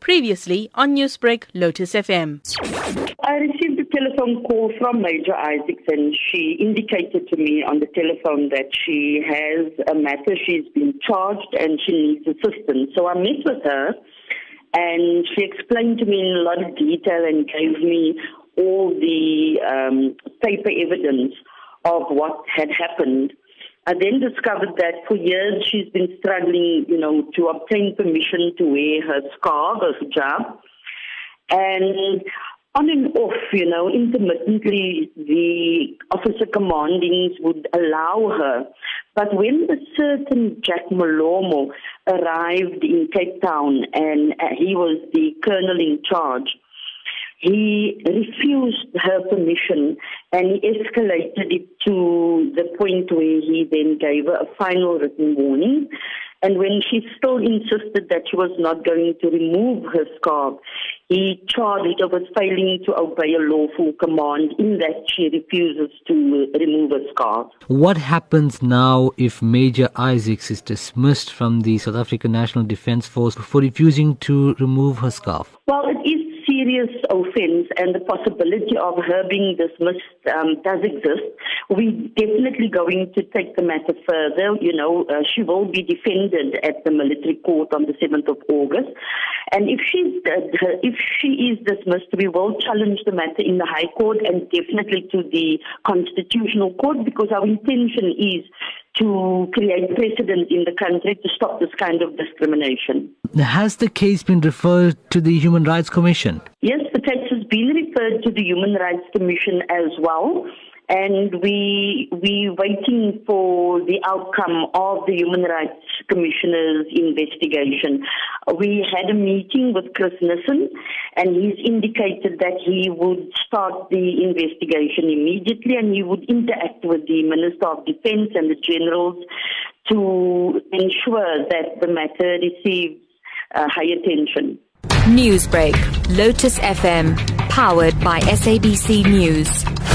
Previously on Newsbreak, Lotus FM. I received a telephone call from Major Isaacs, and she indicated to me on the telephone that she has a matter. She's been charged and she needs assistance. So I met with her, and she explained to me in a lot of detail and gave me all the um, paper evidence of what had happened. I then discovered that for years she's been struggling, you know, to obtain permission to wear her scarf, her hijab. And on and off, you know, intermittently the officer commandings would allow her. But when a certain Jack Malomo arrived in Cape Town and uh, he was the colonel in charge, he refused her permission and he escalated it to the point where he then gave her a final written warning. And when she still insisted that she was not going to remove her scarf, he charged her with failing to obey a lawful command in that she refuses to remove her scarf. What happens now if Major Isaacs is dismissed from the South African National Defence Force for refusing to remove her scarf? Well, it is serious offense and the possibility of her being dismissed um, does exist, we are definitely going to take the matter further. You know, uh, she will be defended at the military court on the 7th of August. And if she's uh, if she is dismissed, we will challenge the matter in the High Court and definitely to the Constitutional Court because our intention is to create precedent in the country to stop this kind of discrimination. Has the case been referred to the Human Rights Commission? Yes, the case has been referred to the Human Rights Commission as well and we we waiting for the outcome of the Human Rights Commissioner's investigation. We had a meeting with Chris Nissen, and he's indicated that he would start the investigation immediately, and he would interact with the Minister of Defence and the generals to ensure that the matter receives uh, high attention. Newsbreak, Lotus FM, powered by SABC News.